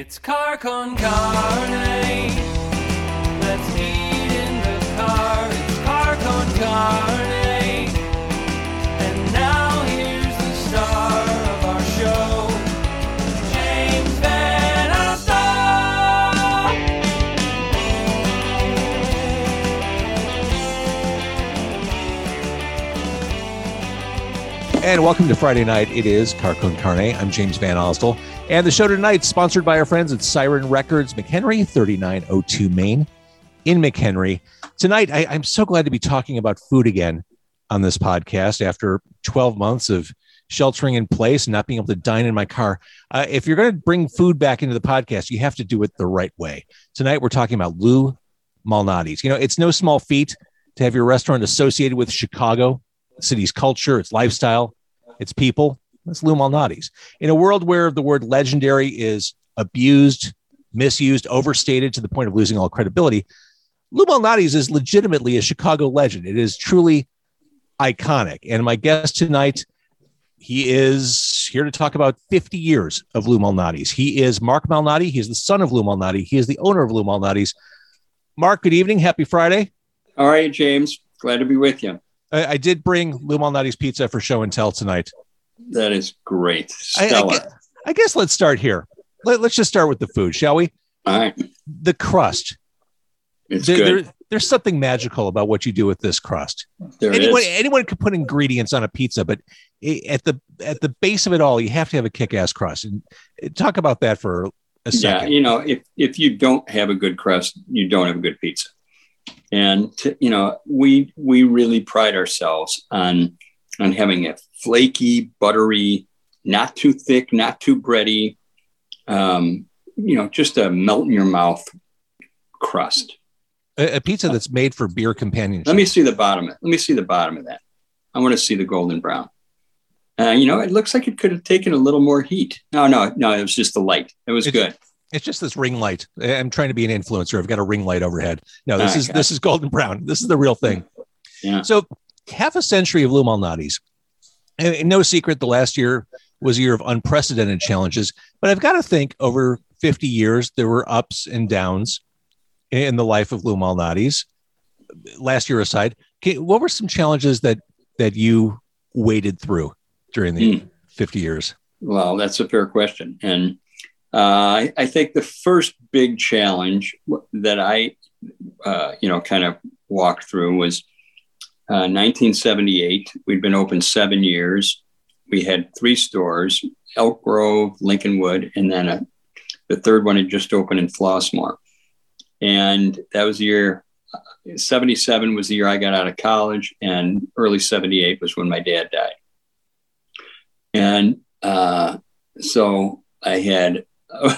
It's car con carne. Let's eat And welcome to Friday night. It is Car Con Carne. I'm James VanOsdol. And the show tonight sponsored by our friends at Siren Records, McHenry, 3902 Main in McHenry. Tonight, I, I'm so glad to be talking about food again on this podcast after 12 months of sheltering in place and not being able to dine in my car. Uh, if you're going to bring food back into the podcast, you have to do it the right way. Tonight, we're talking about Lou Malnati's. You know, it's no small feat to have your restaurant associated with Chicago, city's culture, its lifestyle, its people. That's Lou Malnati's. In a world where the word legendary is abused, misused, overstated to the point of losing all credibility, Lou Malnati's is legitimately a Chicago legend. It is truly iconic. And my guest tonight, he is here to talk about 50 years of Lou Malnati's. He is Mark Malnati. He is the son of Lou Malnati. He is the owner of Lou Malnati's. Mark, good evening. Happy Friday. All right, James. Glad to be with you. I, I did bring Lou Malnati's pizza for show and tell tonight. That is great. I, I, guess, I guess let's start here. Let, us just start with the food, shall we? All right. The crust. It's There- good. there- there's something magical about what you do with this crust. There anyone, is. anyone could put ingredients on a pizza, but at the at the base of it all, you have to have a kick-ass crust. And uh, talk about that for a second. Yeah, you know, if if you don't have a good crust, you don't have a good pizza. And to, you know, we we really pride ourselves on on having a flaky, buttery, not too thick, not too bready, um, you know, just a melt in your mouth crust. A, a pizza that's made for beer companionship. Let me see the bottom. of, Let me see the bottom of that. I want to see the golden brown. Uh, you know, it looks like it could have taken a little more heat. No, no, no. It was just the light. It was It's- good. It's just this ring light. I'm trying to be an influencer. I've got a ring light overhead. No, this Ah, is this is golden brown. This is the real thing. Yeah. So half a century of Lou Malnati's. And no secret, the last year was a year of unprecedented challenges. But I've got to think over 50 years, there were ups and downs in the life of Lou Malnati's. Last year aside, what were some challenges that that you waded through during the 50 years? Well, that's a fair question. And uh, I, I think the first big challenge that I, uh, you know, kind of walked through was uh, 1978. We'd been open seven years. We had three stores Elk Grove, Lincolnwood, and then a, the third one had just opened in Flossmoor. And that was the year, uh, 77 was the year I got out of college, and early 78 was when my dad died. And uh, so I had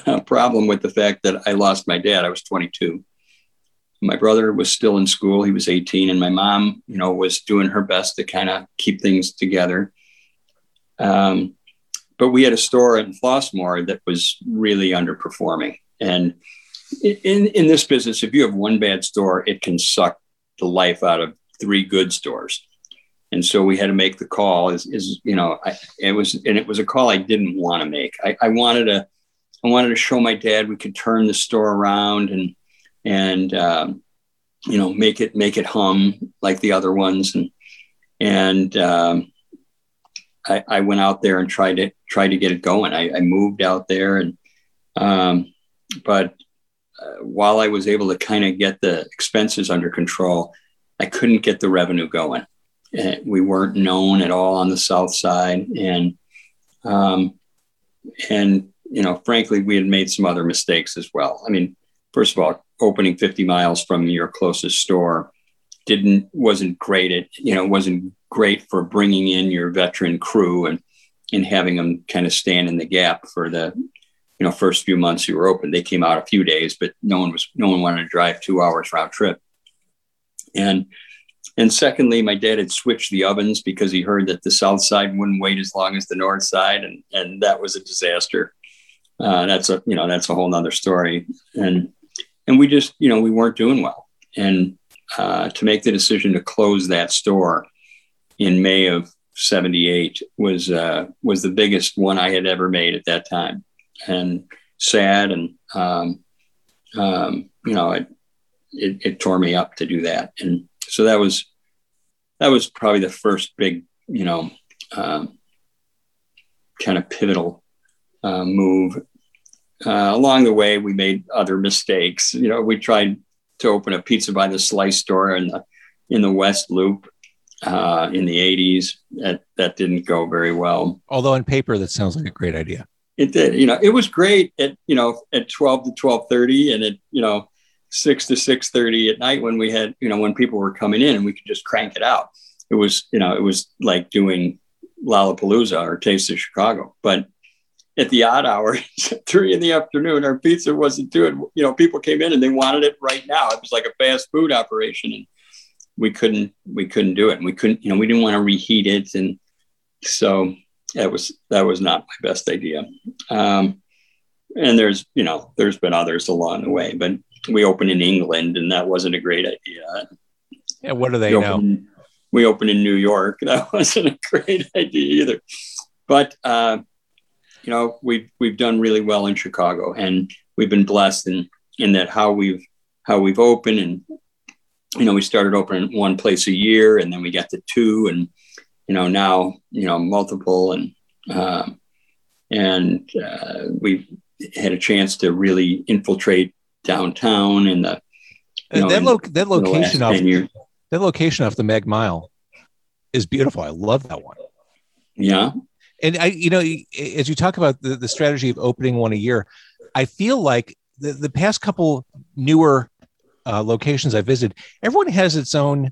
a problem with the fact that I lost my dad. I was 22. My brother was still in school. He was 18. And my mom, you know, was doing her best to kind of keep things together. Um, but we had a store in Flossmoor that was really underperforming. And in, in this business, if you have one bad store, it can suck the life out of three good stores. And so we had to make the call is, is you know, I, it was, and it was a call I didn't want to make. I, I wanted to, I wanted to show my dad we could turn the store around and, and, um, you know, make it, make it hum like the other ones. And, and, um, I, I went out there and tried to try to get it going. I, I moved out there and, um, but uh, while I was able to kind of get the expenses under control, I couldn't get the revenue going. Uh, we weren't known at all on the south side, and um, and you know, frankly, we had made some other mistakes as well. I mean, first of all, opening 50 miles from your closest store didn't wasn't great. It you know wasn't great for bringing in your veteran crew and and having them kind of stand in the gap for the you know first few months you were open. They came out a few days, but no one was no one wanted to drive two hours round trip. And and secondly, my dad had switched the ovens because he heard that the south side wouldn't wait as long as the north side, and and that was a disaster. Uh, that's a you know that's a whole nother story. And and we just you know we weren't doing well. And uh, to make the decision to close that store in May of '78 was uh, was the biggest one I had ever made at that time. And sad and um, um, you know it, it, it tore me up to do that and so that was that was probably the first big you know um, kind of pivotal uh, move. Uh, along the way we made other mistakes. You know we tried to open a pizza by the slice store in the in the west loop uh, in the 80s that that didn't go very well. Although on paper, that sounds like a great idea. it did. You know it was great at you know at 12 to 12.30 and at you know 6 to 6.30 at night when we had you know when people were coming in and we could just crank it out. It was you know it was like doing lollapalooza or taste of chicago. But at the odd hour three in the afternoon our pizza wasn't doing you know people came in and they wanted it right now. It was like a fast food operation and we couldn't we couldn't do it. And we couldn't you know we didn't want to reheat it. And so that was that was not my best idea. Um, and there's you know there's been others along the way but we opened in england and that wasn't a great idea. Yeah, what do they we know? opened, we opened in new york. That wasn't a great idea either. But uh, you know we've we've done really well in chicago and we've been blessed in in that how we've how we've opened and you know we started opening one place a year and then we got to two and you know now you know multiple and um, and uh, we've had a chance to really infiltrate downtown in the know, that, lo- that location off 10 that location off the Mag Mile is beautiful. I love that one. yeah And I, you know, as you talk about the, the strategy of opening one a year, I feel like the, the past couple newer uh, locations I visited, everyone has its own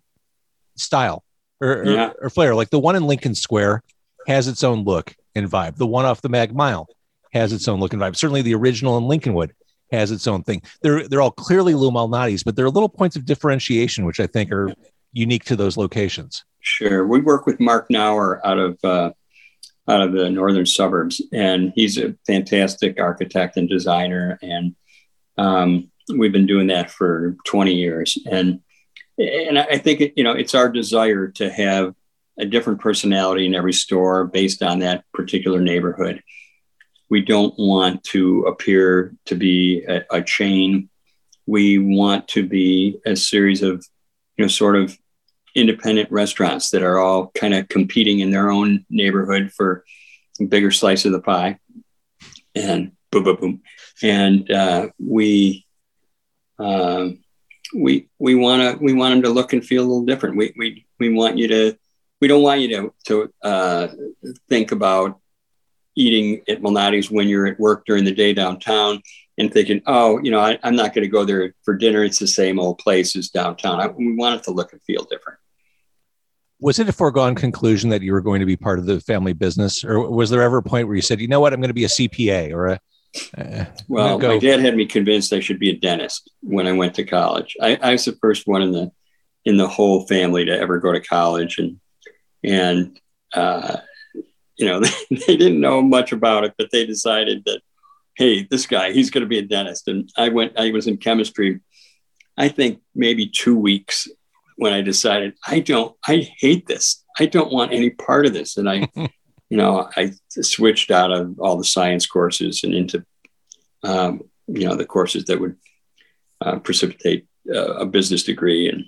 style or, or, Yeah. or flair. Like the one in Lincoln Square has its own look and vibe. The one off the Mag Mile has its own look and vibe. Certainly, the original in Lincolnwood has its own thing. They're they're all clearly Lou Malnati's, but there are little points of differentiation which I think are unique to those locations. Sure. We work with Mark Knauer out of uh, out of the northern suburbs, and he's a fantastic architect and designer. And um, we've been doing that for 20 years. And and I think you know it's our desire to have a different personality in every store based on that particular neighborhood. We don't want to appear to be a, a chain. We want to be a series of you know sort of independent restaurants that are all kind of competing in their own neighborhood for a bigger slice of the pie. And boom, boom, boom. And uh, we, um, we, we want to, we want them to look and feel a little different. We, we, we want you to, we don't want you to, to uh, think about eating at Malnati's when you're at work during the day downtown and thinking, oh, you know, I, I'm not going to go there for dinner. It's the same old place as downtown. I, we want it to look and feel different. Was it a foregone conclusion that you were going to be part of the family business, or was there ever a point where you said, "You know what, I'm going to be a CPA or a"? Uh, Well, go- my dad had me convinced I should be a dentist when I went to college. I, I was the first one in the in the whole family to ever go to college, and and uh, you know they, didn't know much about it, but they decided that hey, this guy he's going to be a dentist. And I went. I was in chemistry. I think maybe two weeks when I decided I don't. I hate this. I don't want any part of this, and I. You know, I switched out of all the science courses and into um, you know the courses that would uh, precipitate uh, a business degree and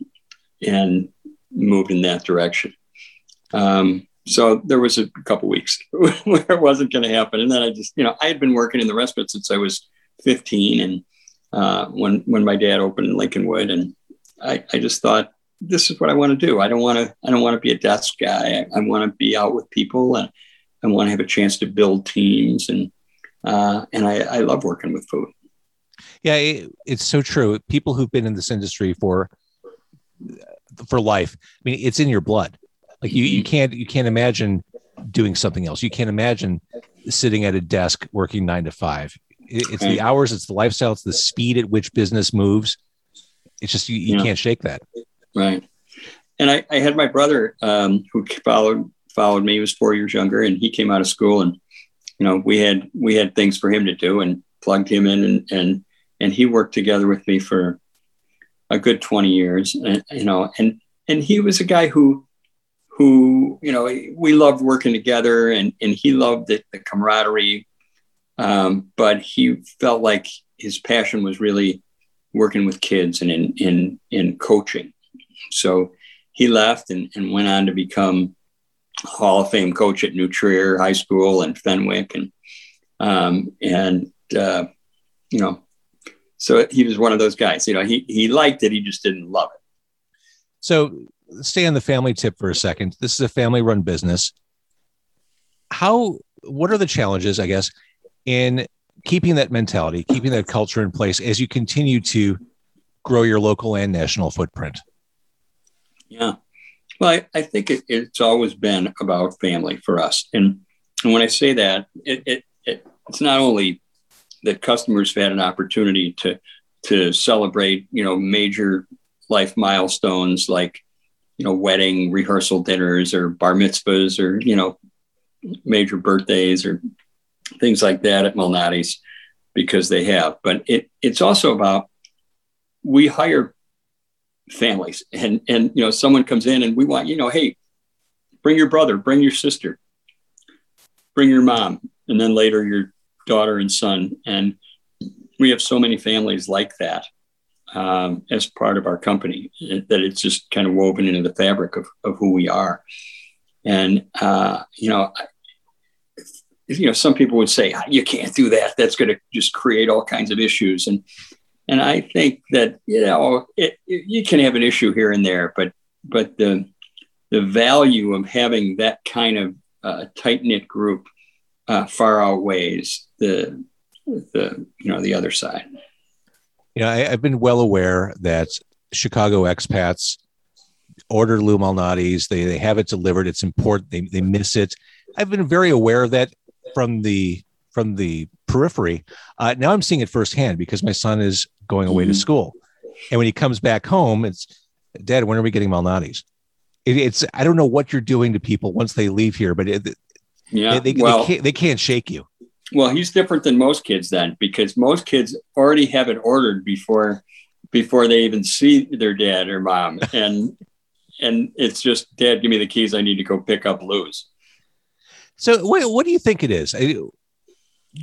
and moved in that direction. Um, so there was a couple weeks where it wasn't going to happen, and then I just you know I had been working in the restaurant since I was 15, and uh, when when my dad opened Lincolnwood, and I, I just thought this is what I want to do. I don't want to I don't want to be a desk guy. I, I want to be out with people and I want to have a chance to build teams and uh, and I, I love working with food. Yeah, it, it's so true. People who've been in this industry for for life. I mean, it's in your blood. Like you, you can't you can't imagine doing something else. You can't imagine sitting at a desk working nine to five. It, it's the hours, it's the lifestyle, it's the speed at which business moves. It's just you, you Yeah. can't shake that. Right. And I, I had my brother um, who followed followed me. He was four years younger, and he came out of school, and you know we had we had things for him to do, and plugged him in, and and and he worked together with me for a good twenty years, and you know, and and he was a guy who who you know we loved working together, and and he loved the, the camaraderie Um, but he felt like his passion was really working with kids and in in in coaching. So he left and, and went on to become Hall of Fame coach at New Trier High School and Fenwick, and um, and uh, you know, so he was one of those guys. You know, he he liked it, he just didn't love it. So stay on the family tip for a second. This is a family-run business. How? What are the challenges? I guess in keeping that mentality, keeping that culture in place as you continue to grow your local and national footprint? Yeah. Well, I, I think it, it's always been about family for us. And, and when I say that, it, it, it, it's not only that customers have had an opportunity to, to celebrate, you know, major life milestones like, you know, wedding rehearsal dinners or bar mitzvahs or, you know, major birthdays or things like that at Malnati's because they have. But it, it's also about we hire families and and you know someone comes in and we want you know hey bring your brother bring your sister bring your mom and then later your daughter and son and we have so many families like that um, as part of our company that it's just kind of woven into the fabric of, of who we are and uh, you know you know, some people would say you can't do that. That's going to just create all kinds of issues. And and I think that you know it, it, you can have an issue here and there, but but the the value of having that kind of uh, tight knit group uh, far outweighs the the you know the other side. You know, I, have been well aware that Chicago expats order Lou Malnati's. They they have it delivered. It's important. They they miss it. I've been very aware of that from the from the periphery. Uh, now I'm seeing it firsthand because my son is going away mm-hmm. to school, and when he comes back home, it's Dad. When are we getting Malnati's? It, it's I don't know what you're doing to people once they leave here, but it, yeah, they, they, well, they, can't, they can't shake you. Well, he's different than most kids then because most kids already have it ordered before before they even see their dad or mom, and and it's just Dad, give me the keys. I need to go pick up Lou's. So, what, what do you think it is?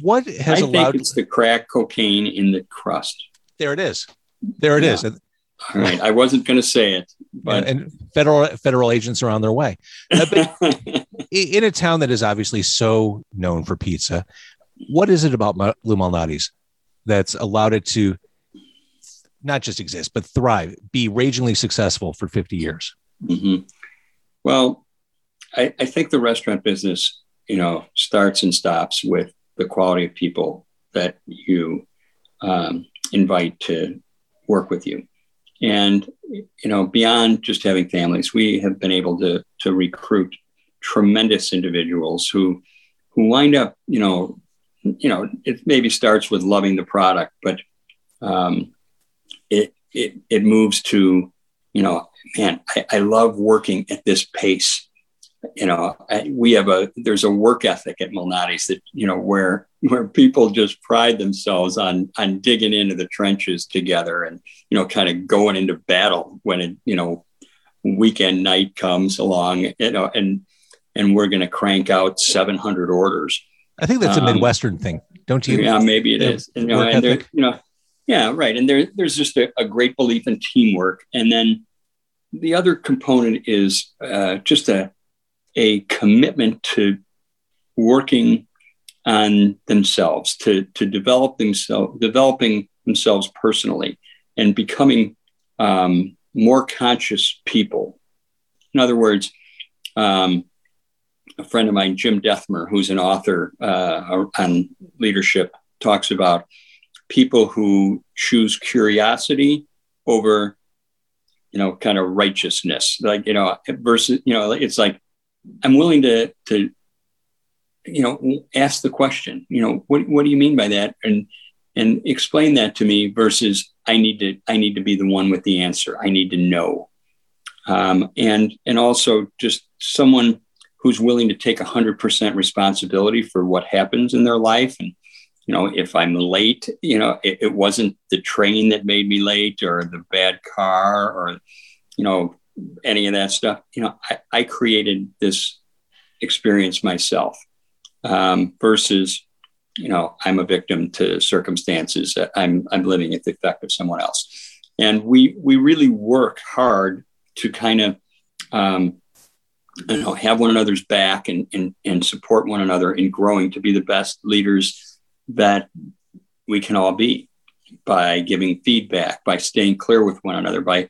What has I allowed? think it's the crack cocaine in the crust. There it is. There it yeah. is. All right. I wasn't going to say it, but and, and, federal federal agents are on their way. Uh, in a town that is obviously so known for pizza, what is it about Lou Malnati's that's allowed it to not just exist but thrive, be ragingly successful for fifty years? Mm-hmm. Well, I, I think the restaurant business you know, starts and stops with the quality of people that you um, invite to work with you. And, you know, beyond just having families, we have been able to, to recruit tremendous individuals who, who wind up, you know, you know, it maybe starts with loving the product, but um, it, it, it moves to, you know, man, I, I love working at this pace you know we have a there's a work ethic at Malnati's that you know where where people just pride themselves on on digging into the trenches together and you know kind of going into battle when it you know weekend night comes along you know and and we're going to crank out 700 orders i think that's a um, midwestern thing don't you yeah maybe it yeah. is. You know and there you know yeah right and there there's just a, a, great belief in teamwork and then the other component is uh, just a a commitment to working on themselves, to, to develop themselves, developing themselves personally and becoming um, more conscious people. In other words, um, a friend of mine, Jim Dethmer, who's an author uh, on leadership, talks about people who choose curiosity over, you know, kind of righteousness. Like, you know, versus, you know, it's like I'm willing to to you know ask the question. You know, what what do you mean by that? And and explain that to me versus I need to I need to be the one with the answer. I need to know. Um, and and also just someone who's willing to take 100% responsibility for what happens in their life and you know if i'm late you know it, it, wasn't the train that made me late or the bad car or you know any of that stuff. You know, I, I created this experience myself um, versus, you know, I'm a victim to circumstances. I'm I'm living at the effect of someone else, and we we really work hard to kind of um, you know have one another's back and, and and support one another in growing to be the best leaders that we can all be by giving feedback by staying clear with one another by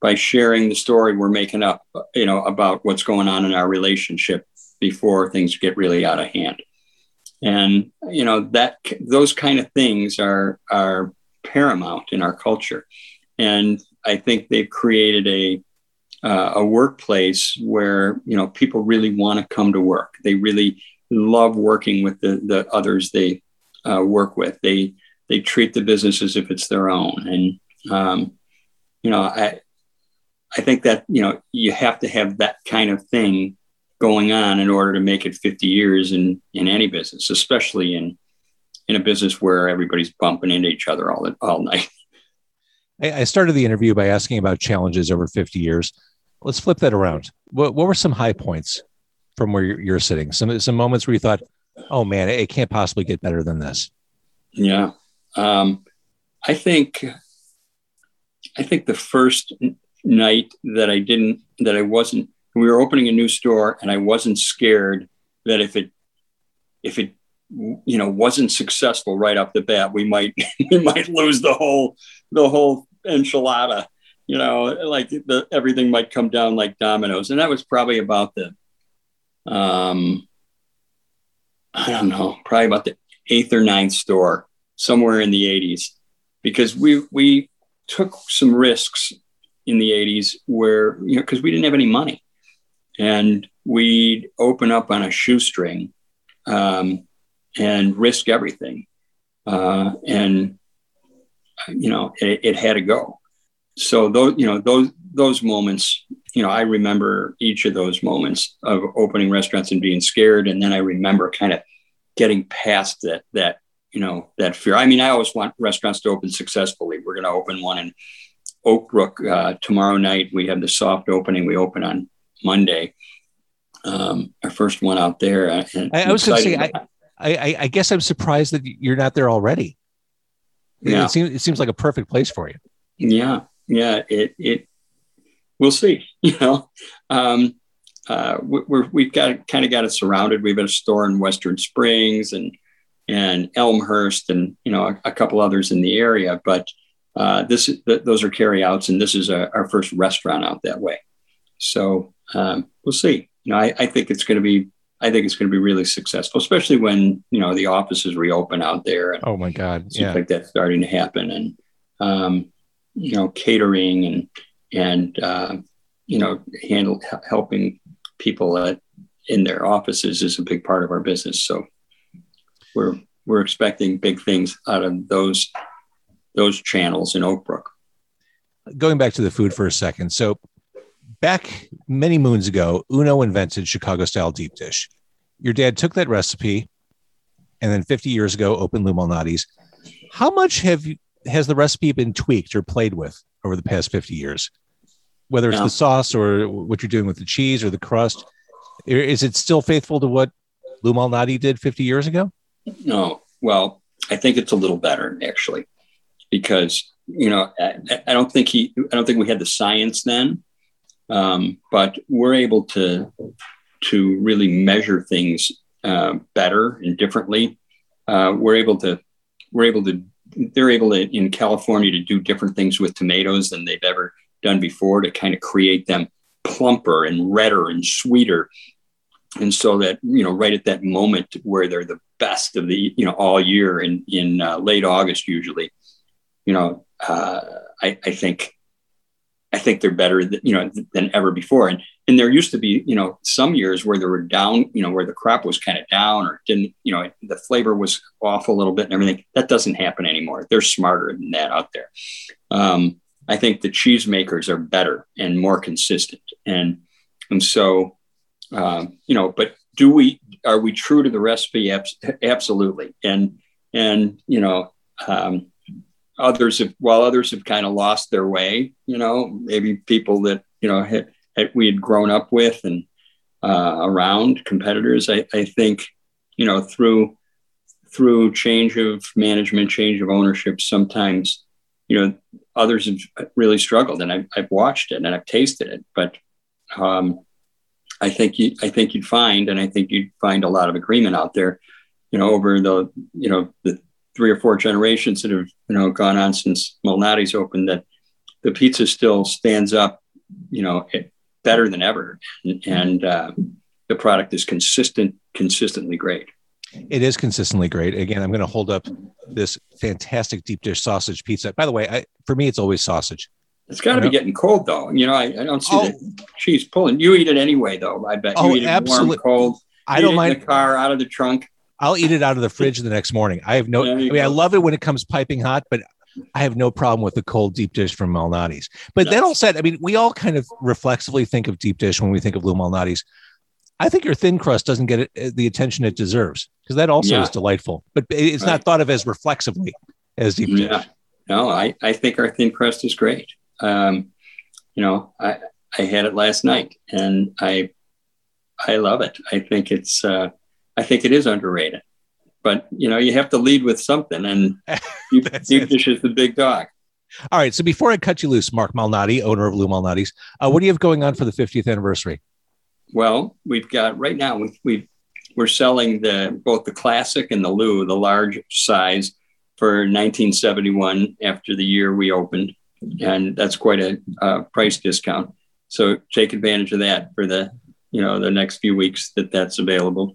by sharing the story we're making up you know about what's going on in our relationship before things get really out of hand and you know that those kind of things are are paramount in our culture and i think they've created a uh, a workplace where you know people really want to come to work. They really love working with the the others they uh, work with. They they treat the business as if it's their own, and um, you know I I think that you know you have to have that kind of thing going on in order to make it 50 years in in any business, especially in in a business where everybody's bumping into each other all all night. I started the interview by asking about challenges over 50 years. Let's flip that around. What, what were some high points from where you're, you're sitting? Some some moments where you thought, "Oh man, it, can't possibly get better than this." Yeah, um, I think I think the first night that I didn't that I wasn't we were opening a new store and I wasn't scared that if it if it you know wasn't successful right off the bat we might we might lose the whole the whole enchilada you know, like the, everything might come down like dominoes. And that was probably about the, um, I don't know, probably about the eighth or ninth store somewhere in the 80s, because we, we took some risks in the 80s where, you know, because we didn't have any money. And we'd open up on a shoestring um, and risk everything. Uh, and, you know, it, it had to go so those you know those those moments you know i remember each of those moments of opening restaurants and being scared and then i remember kind of getting past that that you know that fear i mean i always want restaurants to open successfully we're going to open one in oak brook uh, tomorrow night we have the soft opening we open on monday um, our first one out there uh, I, I was going to say I, I, I guess i'm surprised that you're not there already yeah. it seems it seems like a perfect place for you yeah yeah, it it we'll see. You know, um, uh, we're we've got kind of got it surrounded. We've got a store in Western Springs and and Elmhurst and you know a, a couple others in the area, but uh, this th- those are carryouts, and this is a, our first restaurant out that way. So um, we'll see. You know, I, I think it's going to be I think it's going to be really successful, especially when you know the offices reopen out there. And oh my God, yeah, like that's starting to happen, and um, you know, catering and and uh, you know, handle helping people at, in their offices is a big part of our business. So we're we're expecting big things out of those those channels in Oak Brook. Going back to the food for a second, so back many moons ago, Uno invented Chicago style deep dish. Your dad took that recipe, and then 50 years ago, opened Lou Malnati's. How much have you, has the recipe been tweaked or played with over the past 50 years? Whether it's the sauce or what you're doing with the cheese or the crust, is it still faithful to what Lou Malnati did 50 years ago? No. Well, I think it's a little better actually, because you know I, I don't think he I don't think we had the science then, um, but we're able to to really measure things uh, better and differently. Uh, we're able to we're able to they're able to in California to do different things with tomatoes than they've ever done before to kind of create them plumper and redder and sweeter. And so that, you know, right at that moment where they're the best of the, you know, all year in, in uh, late August, usually, you know, uh, I, I think I think they're better, than, you know, than ever before. And and there used to be, you know, some years where they were down, you know, where the crop was kind of down or didn't, you know, the flavor was off a little bit and everything. That doesn't happen anymore. They're smarter than that out there. Um, I think the cheese makers are better and more consistent, and and so, um, you know, but do we are we true to the recipe? Absolutely, and and you know. Um, others have while others have kind of lost their way you know maybe people that you know had, had we had grown up with and uh, around competitors I, I think you know through through change of management, change of ownership, sometimes, you know, others have really struggled, and I've, I've watched it and I've tasted it. But um, I think you, I think you'd find, and I think you'd find a lot of agreement out there, you know, over the, you know, the three or four generations that have, you know, gone on since Malnati's opened, that the pizza still stands up, you know, better than ever, and, and uh, the product is consistent, consistently great. It is consistently great. Again, I'm going to hold up this fantastic deep dish sausage pizza. By the way, I, for me, it's always sausage. It's got to be getting cold though. You know, I, I don't see oh. the cheese pulling. You eat it anyway, though. I bet you oh, eat it absolutely. warm, cold. I don't mind the car out of the trunk. I'll eat it out of the fridge the next morning. I have no. I mean, go. I love it when it comes piping hot, but I have no problem with the cold deep dish from Malnati's. But no. that all said, I mean, we all kind of reflexively think of deep dish when we think of Lou Malnati's. I think your thin crust doesn't get it, the attention it deserves because that also yeah. is delightful, but it's right. not thought of as reflexively as deep dish. Yeah. No, I, I think our thin crust is great. Um, you know, I, I had it last night and I, I love it. I think it's, uh, I think it is underrated, but you know, you have to lead with something and deep, deep dish is the big dog. All right. So before I cut you loose, Mark Malnati, owner of Lou Malnati's, uh, what do you have going on for the 50th anniversary? Well, we've got right now we we we're selling the both the classic and the Lou, the large size, for 1971 after the year we opened, and that's quite a uh, price discount. So take advantage of that for the you know the next few weeks that that's available.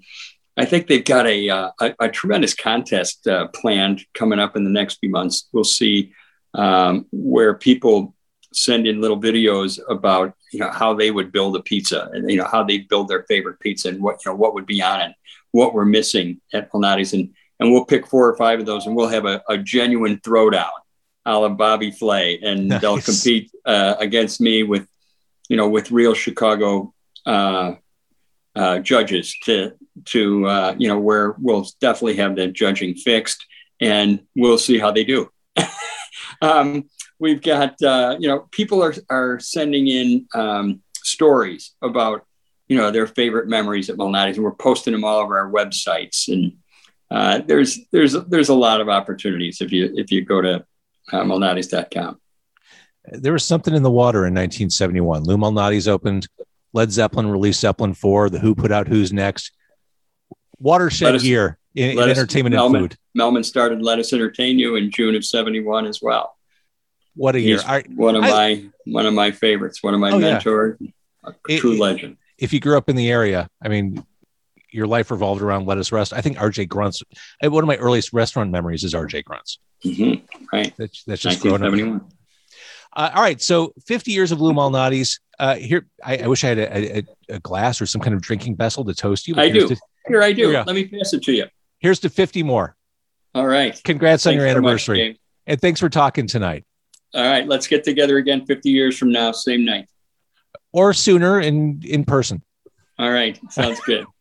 I think they've got a uh, a, a, tremendous contest uh, planned coming up in the next few months. We'll see um, where people send in little videos about you know how they would build a pizza and you know how they build their favorite pizza and what you know what would be on it, what we're missing at Malnati's, and and we'll pick four or five of those and we'll have a, a genuine throwdown, a la Bobby Flay, and nice. they'll compete uh, against me with you know with real Chicago uh, uh, judges to to uh, you know where we'll definitely have the judging fixed and we'll see how they do. um, we've got uh, you know people are are sending in um, stories about you know their favorite memories at Malnati's, and we're posting them all over our websites. And uh, there's there's there's a lot of opportunities if you if you go to uh, Malnati's.com. There was something in the water in 1971. Lou Malnati's opened. Led Zeppelin released Zeppelin 4. The Who put out Who's Next. Watershed us, year in, in entertainment and food. Melman started Lettuce Entertain You in June of 71 as well. What a year! I, one of I, my one of my favorites. One of my oh, mentors. Yeah. A true it, legend. If you grew up in the area, I mean, your life revolved around Lettuce Rest. I think RJ Grunt's one of my earliest restaurant memories is RJ Grunt's. Mm-hmm. Right. That's, that's just growing up. Uh, all right. So 50 years of Lou Malnati's. Uh, here, I, I, wish I had a, a, a, glass or some kind of drinking vessel to toast you. I do. To, here I do. Here Let me pass it to you. Here's to 50 more. All right. Congrats thanks on your anniversary. Much, and thanks for talking tonight. All right, let's get together again 50 years from now, same night. Or sooner in in person. All right, sounds good.